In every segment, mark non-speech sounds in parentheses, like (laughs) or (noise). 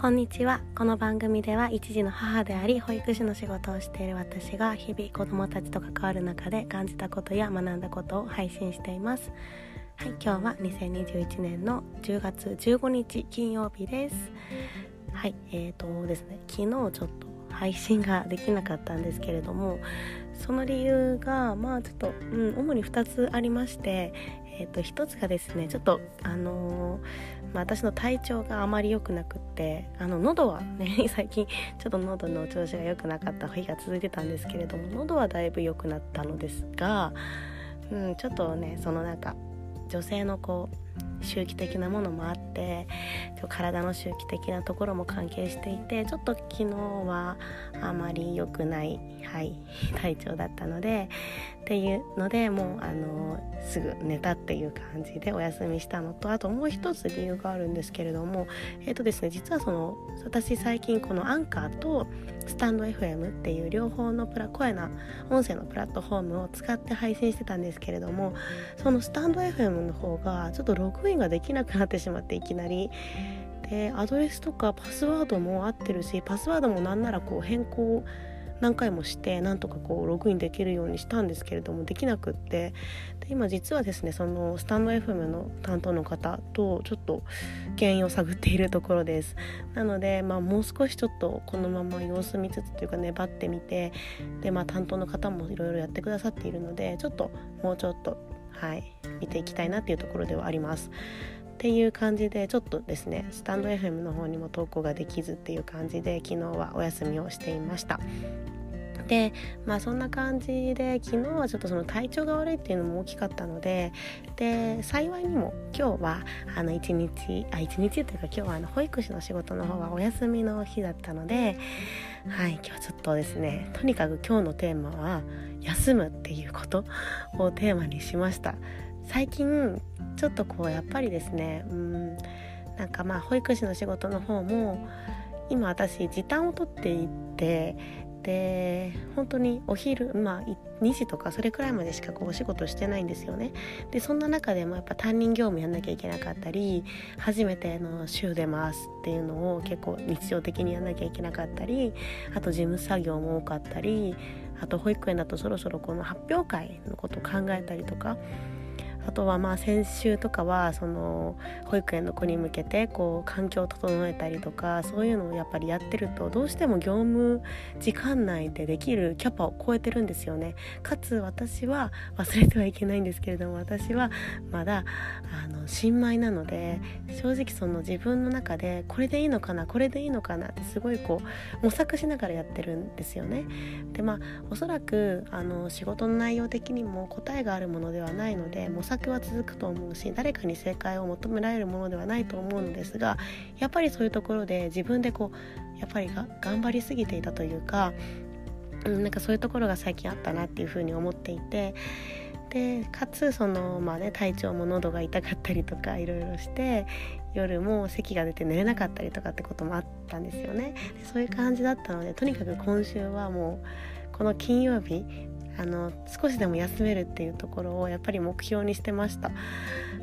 こんにちは。この番組では一児の母であり保育士の仕事をしている私が日々子どもたちと関わる中で感じたことや学んだことを配信しています。はい今日は2021年の10月15日金曜日です。はいえーとですね昨日ちょっと配信ができなかったんですけれどもその理由がまあちょっと、うん、主に2つありまして、えー、と1つがですねちょっとあのー、まあ、私の体調があまり良くなくってあの喉はね (laughs) 最近ちょっと喉の調子が良くなかった日が続いてたんですけれども喉はだいぶ良くなったのですが、うん、ちょっとねそのなんか女性のこう周期的なものもあって体の周期的なところも関係していてちょっと昨日はあまり良くない、はい、体調だったのでっていうのでもうあのすぐ寝たっていう感じでお休みしたのとあともう一つ理由があるんですけれどもえっ、ー、とですね実はその私最近このアンカーとスタンド FM っていう両方のプラ声な音声のプラットフォームを使って配信してたんですけれどもそのスタンド FM の方がちょっとロログインができなくなってしまっていきなり。でアドレスとかパスワードも合ってるしパスワードもなんならこう変更何回もしてなんとかこうログインできるようにしたんですけれどもできなくって。で今実はですねそのスタンド FM の担当の方とちょっと原因を探っているところです。なので、まあ、もう少しちょっとこのまま様子見つつというか粘ってみてで、まあ、担当の方もいろいろやってくださっているのでちょっともうちょっとはい。見ていきたいなっていうところではあります。っていう感じでちょっとですねスタンド FM の方にも投稿ができずっていう感じで昨日はお休みをしていました。でまあそんな感じで昨日はちょっとその体調が悪いっていうのも大きかったのでで幸いにも今日はあの1日あ1日というか今日はあの保育士の仕事の方はお休みの日だったのではい今日はちょっとですねとにかく今日のテーマは休むっていうことをテーマにしました。最近ちょっとこうやっぱりですねうんなんかまあ保育士の仕事の方も今私時短をとっていってで本当にお昼まあ2時とかそれくらいまでしかこうお仕事してないんですよね。でそんな中でもやっぱ担任業務やんなきゃいけなかったり初めての週で回すっていうのを結構日常的にやんなきゃいけなかったりあと事務作業も多かったりあと保育園だとそろそろこの発表会のことを考えたりとかあとはまあ先週とかはその保育園の子に向けてこう環境を整えたりとかそういうのをやっぱりやってるとどうしても業務時間内でできるキャパを超えてるんですよね。かつ私は忘れてはいけないんですけれども私はまだあの新米なので正直その自分の中でこれでいいのかなこれでいいのかなってすごいこう模索しながらやってるんですよね。でまあおそらくあの仕事の内容的にも答えがあるものではないので模索は続くと思うし誰かに正解を求められるものではないと思うのですがやっぱりそういうところで自分でこうやっぱりが頑張りすぎていたというか、うん、なんかそういうところが最近あったなっていうふうに思っていて。でかつそのまあね体調も喉が痛かったりとかいろいろして夜も咳が出て寝れなかったりとかってこともあったんですよねそういう感じだったのでとにかく今週はもうこの金曜日あの少しでも休めるっていうところをやっぱり目標にしてました。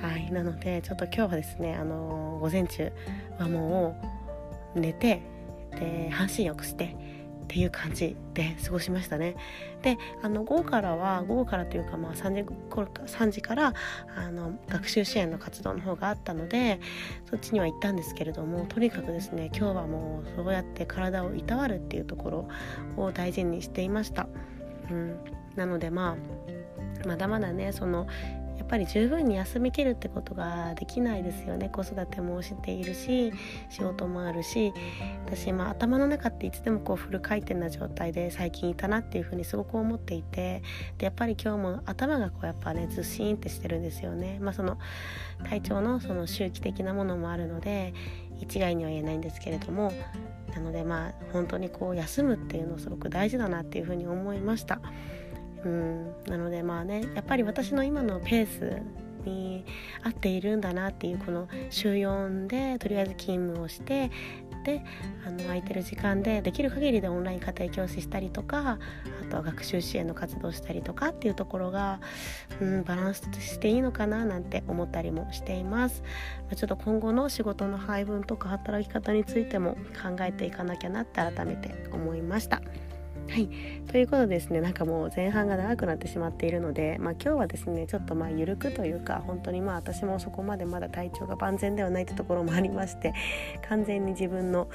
はい、なのでちょっと今日はですねあの午前中はもう寝てで半身浴してっていう感じで過ごしましたね。であの午後からは午後からというか、まあ、3, 時3時からあの学習支援の活動の方があったのでそっちには行ったんですけれどもとにかくですね今日はもうそうやって体をいたわるっていうところを大事にしていました。うん、なのでまあまだまだねそのやっぱり十分に休みきるってことができないですよね子育てもしているし仕事もあるし私、まあ、頭の中っていつでもこうフル回転な状態で最近いたなっていうふうにすごく思っていてでやっぱり今日も頭がこうやっぱねずっしんってしてるんですよね。まあ、その体調のその周期的なものもあるので一概には言えないんですけれどもなのでまあ本当にこう休むっていうのすごく大事だなっていうふうに思いました。うんなのでまあねやっぱり私の今のペースに合っているんだなっていうこの週4でとりあえず勤務をしてであの空いてる時間でできる限りでオンライン家庭教師したりとかあとは学習支援の活動したりとかっていうところが、うん、バランスとしていいのかななんて思ったりもしています、ま、ちょっと今後の仕事の配分とか働き方についても考えていかなきゃなって改めて思いました。はい、ということでですねなんかもう前半が長くなってしまっているので、まあ、今日はですねちょっとまあ緩くというか本当にまあ私もそこまでまだ体調が万全ではないってところもありまして完全に自分の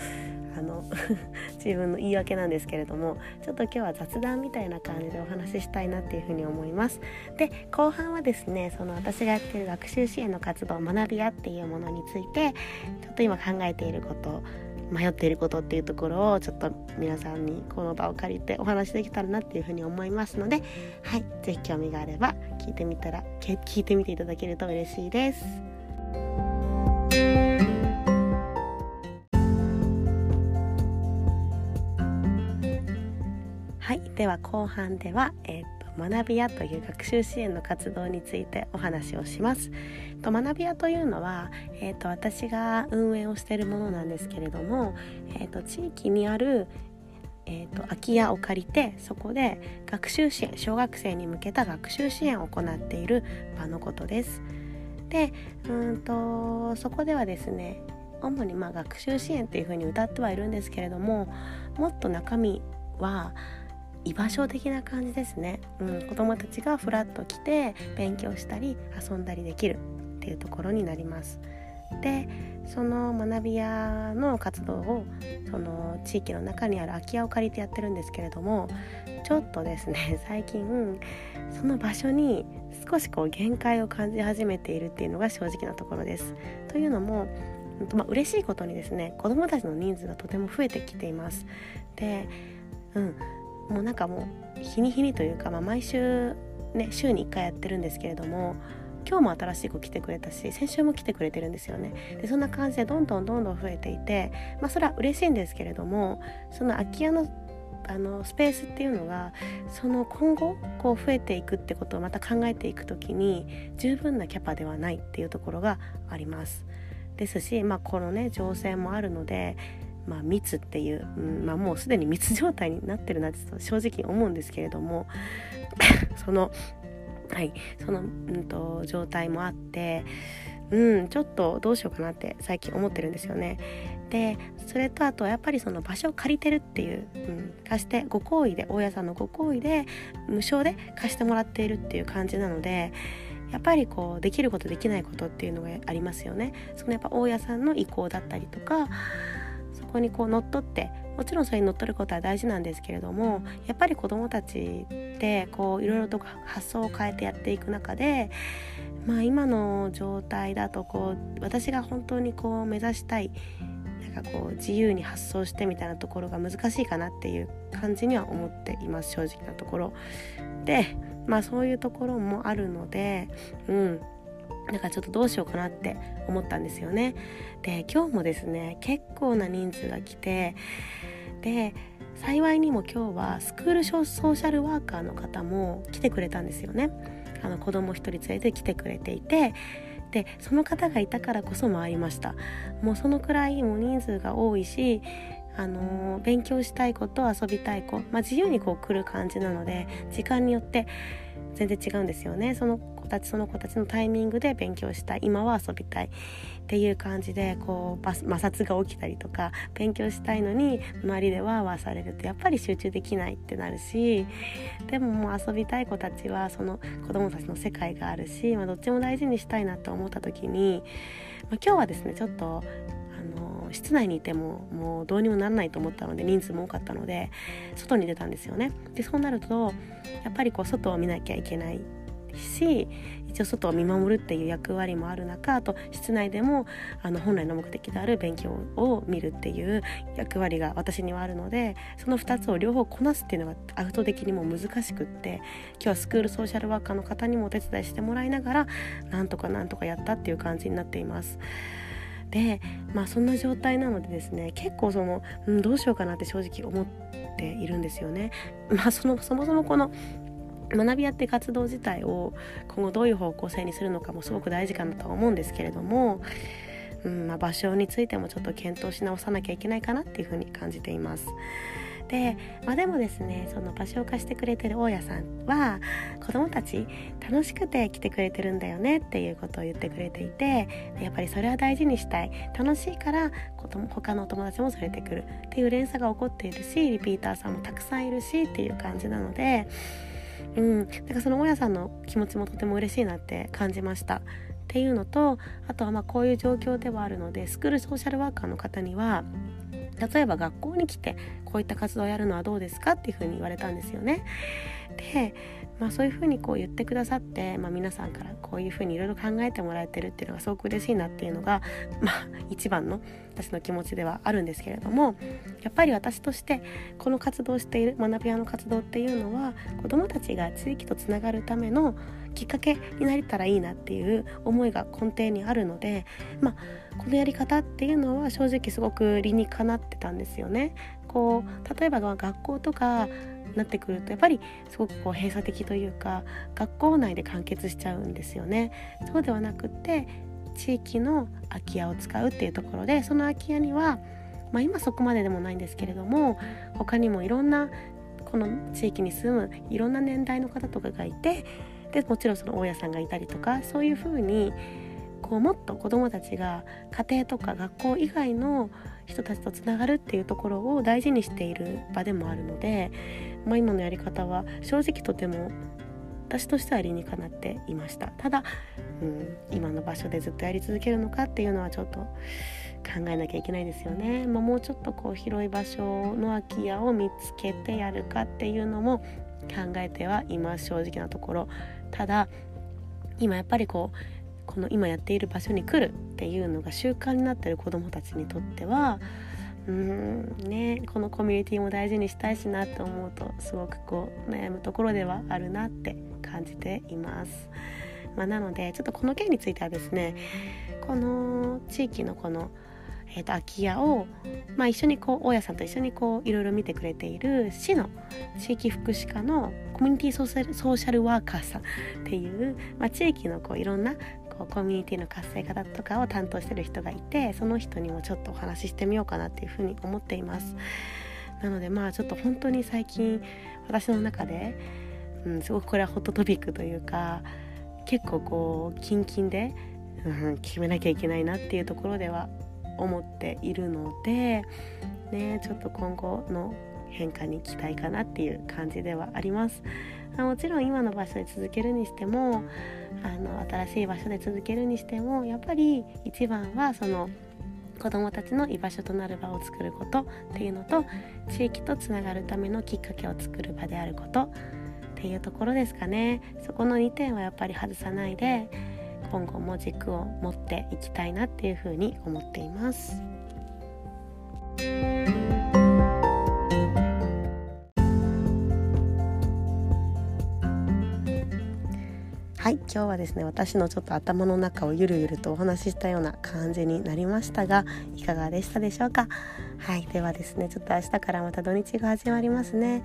あの (laughs) 自分の言い訳なんですけれどもちょっと今日は雑談みたいな感じでお話ししたいなっていうふうに思います。で後半はですねその私がやってる学習支援の活動学び屋っていうものについてちょっと今考えていること迷っていることっていうところをちょっと皆さんにこの場を借りてお話できたらなっていうふうに思いますのではい是非興味があれば聞いてみたら聞いてみていただけると嬉しいです。はいでは後半では、えーと、学び屋という学習支援の活動についてお話をします。と学び屋というのは、えーと、私が運営をしているものなんですけれども、えーと、地域にあるえーと、空き家を借りてそこで学習支援小学生に向けた学習支援を行っている場のことです。でうんとそこではですね主にまあ学習支援っていうふうに歌ってはいるんですけれどももっと中身は居場所的な感じですね、うん、子どもたちがふらっと来て勉強したり遊んだりできるっていうところになります。でその学び屋の活動をその地域の中にある空き家を借りてやってるんですけれどもちょっとですね (laughs) 最近その場所に少しこう限界を感じ始めているっていうのが正直なところです。というのもまあ、嬉しいことにですね子どもたちの人数がとても増えてきています。で、うん、もうなんかもう日に日にというか、まあ、毎週ね週に1回やってるんですけれども今日も新しい子来てくれたし先週も来てくれてるんですよねでそんな感じでどんどんどんどん増えていてまあそれは嬉しいんですけれどもその空き家のあのスペースっていうのがその今後こう増えていくってことをまた考えていく時に十分なキャパではないっていうところがあります。ですし、まあ、このね情勢もあるのでまあ、密っていう、うんまあ、もうすでに密状態になってるなって正直思うんですけれども (laughs) そのはいその、うんと、状態もあってうんちょっとどうしようかなって最近思ってるんですよね。でそれとあとやっぱりその場所を借りてるっていう、うん、貸してご好意で大家さんのご好意で無償で貸してもらっているっていう感じなのでやっぱりこうできることできないことっていうのがありますよね。そのやっぱ大家さんの意向だったりとかこにこう乗っ取ってもちろんそれに乗っ取ることは大事なんですけれどもやっぱり子どもたちってこういろいろと発想を変えてやっていく中で、まあ、今の状態だとこう私が本当にこう目指したいなんかこう自由に発想してみたいなところが難しいかなっていう感じには思っています正直なところ。でまあそういうところもあるのでうんなんかちょっとどうしようかなって思ったんですよね。で今日もですね結構な人数が来てで幸いにも今日はスクールソーシャルワーカーの方も来てくれたんですよね。あの子供一人連れて来てくれていてでその方がいたからこそ回りましたもうそのくらいもう人数が多いしあのー、勉強したい子と遊びたい子、まあ、自由にこう来る感じなので時間によって全然違うんですよね。その子たちその子たちのタイミングで勉強したい今は遊びたいっていう感じでこう摩擦が起きたりとか勉強したいのに周りでワーワーされるとやっぱり集中できないってなるしでももう遊びたい子たちはその子供たちの世界があるし、まあ、どっちも大事にしたいなと思った時に、まあ、今日はですねちょっと室内にいてももうどうにもならないと思ったので人数も多かったので外に出たんですよね。でそうなるとやっぱりこう外を見なきゃいけないし一応外を見守るっていう役割もある中あと室内でもあの本来の目的である勉強を見るっていう役割が私にはあるのでその2つを両方こなすっていうのがアウト的にも難しくって今日はスクールソーシャルワーカーの方にもお手伝いしてもらいながらなんとかなんとかやったっていう感じになっています。でまあそんな状態なのでですね結構その、うん、どうしようかなって正直思っているんですよね。まあそのそもそもこの学びやって活動自体を今後どういう方向性にするのかもすごく大事かなとは思うんですけれどもうんまあ、場所についてもちょっと検討し直さなきゃいけないかなっていうふうに感じています。で、まあ、でもですねその場所を貸してくれてる大家さんは子どもたち楽しくて来てくれてるんだよねっていうことを言ってくれていてやっぱりそれは大事にしたい。楽しいから他のお友達も連れてくる。っていう連鎖が起こっているしリピーターさんもたくさんいるしっていう感じなので。うん、だからその大家さんの気持ちもとても嬉しいなって感じました。っていうのとあとはまあこういう状況ではあるのでスクールソーシャルワーカーの方には例えば学校に来てこういった活動をやるのはどうですかっていうふうに言われたんですよね。で、まあ、そういうふうにこう言ってくださって、まあ、皆さんからこういうふうにいろいろ考えてもらえてるっていうのがすごく嬉しいなっていうのが、まあ、一番の私の気持ちではあるんですけれどもやっぱり私としてこの活動している学び屋の活動っていうのは子どもたちが地域とつながるためのきっかけになれたらいいなっていう思いが根底にあるので、まあ、このやり方っていうのは正直すごく理にかなってたんですよね。こう例えば学校とかなってくるとやっぱりすごくこう閉鎖的というか学校内で完結しちゃうんですよね。そうではなくって地域の空き家を使うっていうところでその空き家には、まあ、今そこまででもないんですけれども他にもいろんなこの地域に住むいろんな年代の方とかがいてでもちろんその大家さんがいたりとかそういうふうにこうもっと子どもたちが家庭とか学校以外の人たちとつながるっていうところを大事にしている場でもあるので、まあ、今のやり方は正直とても私としては理にかなっていました。ただ、うん、今の場所でずっとやり続けるのかっていうのはちょっと考えなきゃいけないですよね、まあ、もうちょっとこう広い場所の空き家を見つけてやるかっていうのも考えてはいます。正直なところただ今やっぱりこうこの今やっている場所に来るっていうのが習慣になってる子どもたちにとってはうんねこのコミュニティも大事にしたいしなって思うとすごくこう悩むところではあるなって感じています。まあ、なのでちょっとこの件についてはですねこの地域のこのえー、と空き家を、まあ、一緒にこう大家さんと一緒にこういろいろ見てくれている市の地域福祉課のコミュニティソーシャルソーシャルワーカーさんっていう、まあ、地域のこういろんなこうコミュニティの活性化だとかを担当してる人がいてその人にもちょっとお話ししてみようかなっていうふうに思っています。なのでまあちょっと本当に最近私の中で、うん、すごくこれはホットトピックというか結構こうキンキンで、うん、決めなきゃいけないなっていうところでは思っているので、ね、ちょっと今後の変化に期待かなっていう感じではあります。もちろん今の場所で続けるにしてもあの新しい場所で続けるにしてもやっぱり一番はその子どもたちの居場所となる場を作ることっていうのと地域とつながるためのきっかけを作る場であることっていうところですかねそこの2点はやっぱり外さないで今後も軸を持っていきたいなっていうふうに思っています。はい今日はですね私のちょっと頭の中をゆるゆるとお話ししたような感じになりましたがいかがでしたでしょうか？はいではですねちょっと明日からまた土日が始まりますね。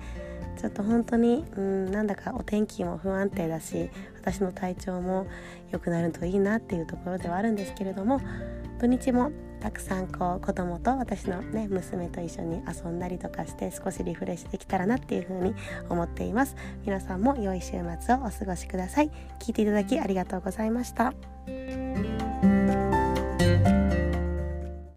ちょっと本当にうんなんだかお天気も不安定だし私の体調も良くなるといいなっていうところではあるんですけれども土日もたくさんこう子供と私のね娘と一緒に遊んだりとかして少しリフレッシュできたらなっていうふうに思っています。皆さんも良い週末をお過ごしください。聞いていただきありがとうございました。